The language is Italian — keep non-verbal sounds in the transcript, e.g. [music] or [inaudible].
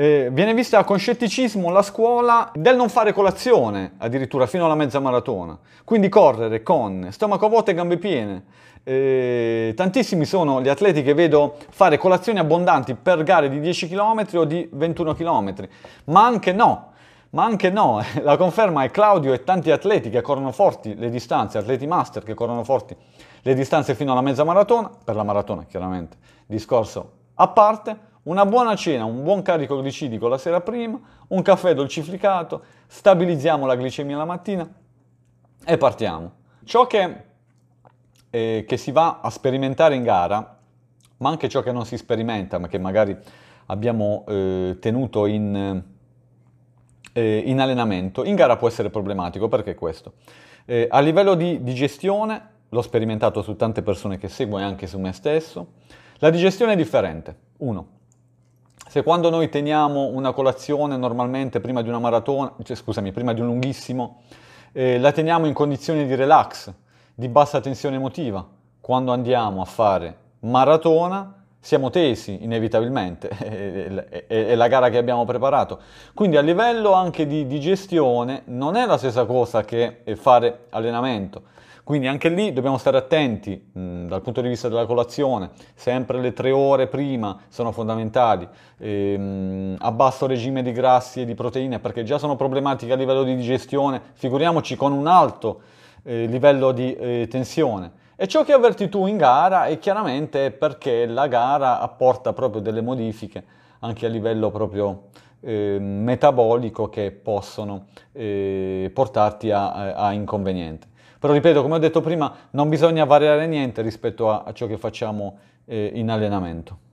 Eh, viene vista con scetticismo la scuola del non fare colazione, addirittura fino alla mezza maratona. Quindi correre con stomaco vuoto e gambe piene. Eh, tantissimi sono gli atleti che vedo fare colazioni abbondanti per gare di 10 km o di 21 km, ma anche no, ma anche no, [laughs] la conferma è Claudio e tanti atleti che corrono forti le distanze, atleti master che corrono forti le distanze fino alla mezza maratona, per la maratona chiaramente, discorso a parte, una buona cena, un buon carico glicidico la sera prima, un caffè dolcificato, stabilizziamo la glicemia la mattina e partiamo. Ciò che, eh, che si va a sperimentare in gara, ma anche ciò che non si sperimenta, ma che magari abbiamo eh, tenuto in, eh, in, allenamento, in gara può essere problematico, perché questo? Eh, a livello di digestione, l'ho sperimentato su tante persone che seguo e anche su me stesso, la digestione è differente. Uno, se quando noi teniamo una colazione normalmente prima di una maratona, cioè, scusami, prima di un lunghissimo, eh, la teniamo in condizioni di relax, di bassa tensione emotiva, quando andiamo a fare maratona siamo tesi inevitabilmente, [laughs] è, la gara che abbiamo preparato. Quindi a livello anche di digestione non è la stessa cosa che fare allenamento. Quindi anche lì dobbiamo stare attenti mh, dal punto di vista della colazione, sempre le tre ore prima sono fondamentali, e, mh, a basso regime di grassi e di proteine perché già sono problematiche a livello di digestione, figuriamoci con un alto eh, livello di eh, tensione. E ciò che avverti tu in gara è chiaramente perché la gara apporta proprio delle modifiche anche a livello proprio eh, metabolico che possono eh, portarti a, a inconveniente. Però ripeto, come ho detto prima, non bisogna variare niente rispetto a, a ciò che facciamo eh, in allenamento.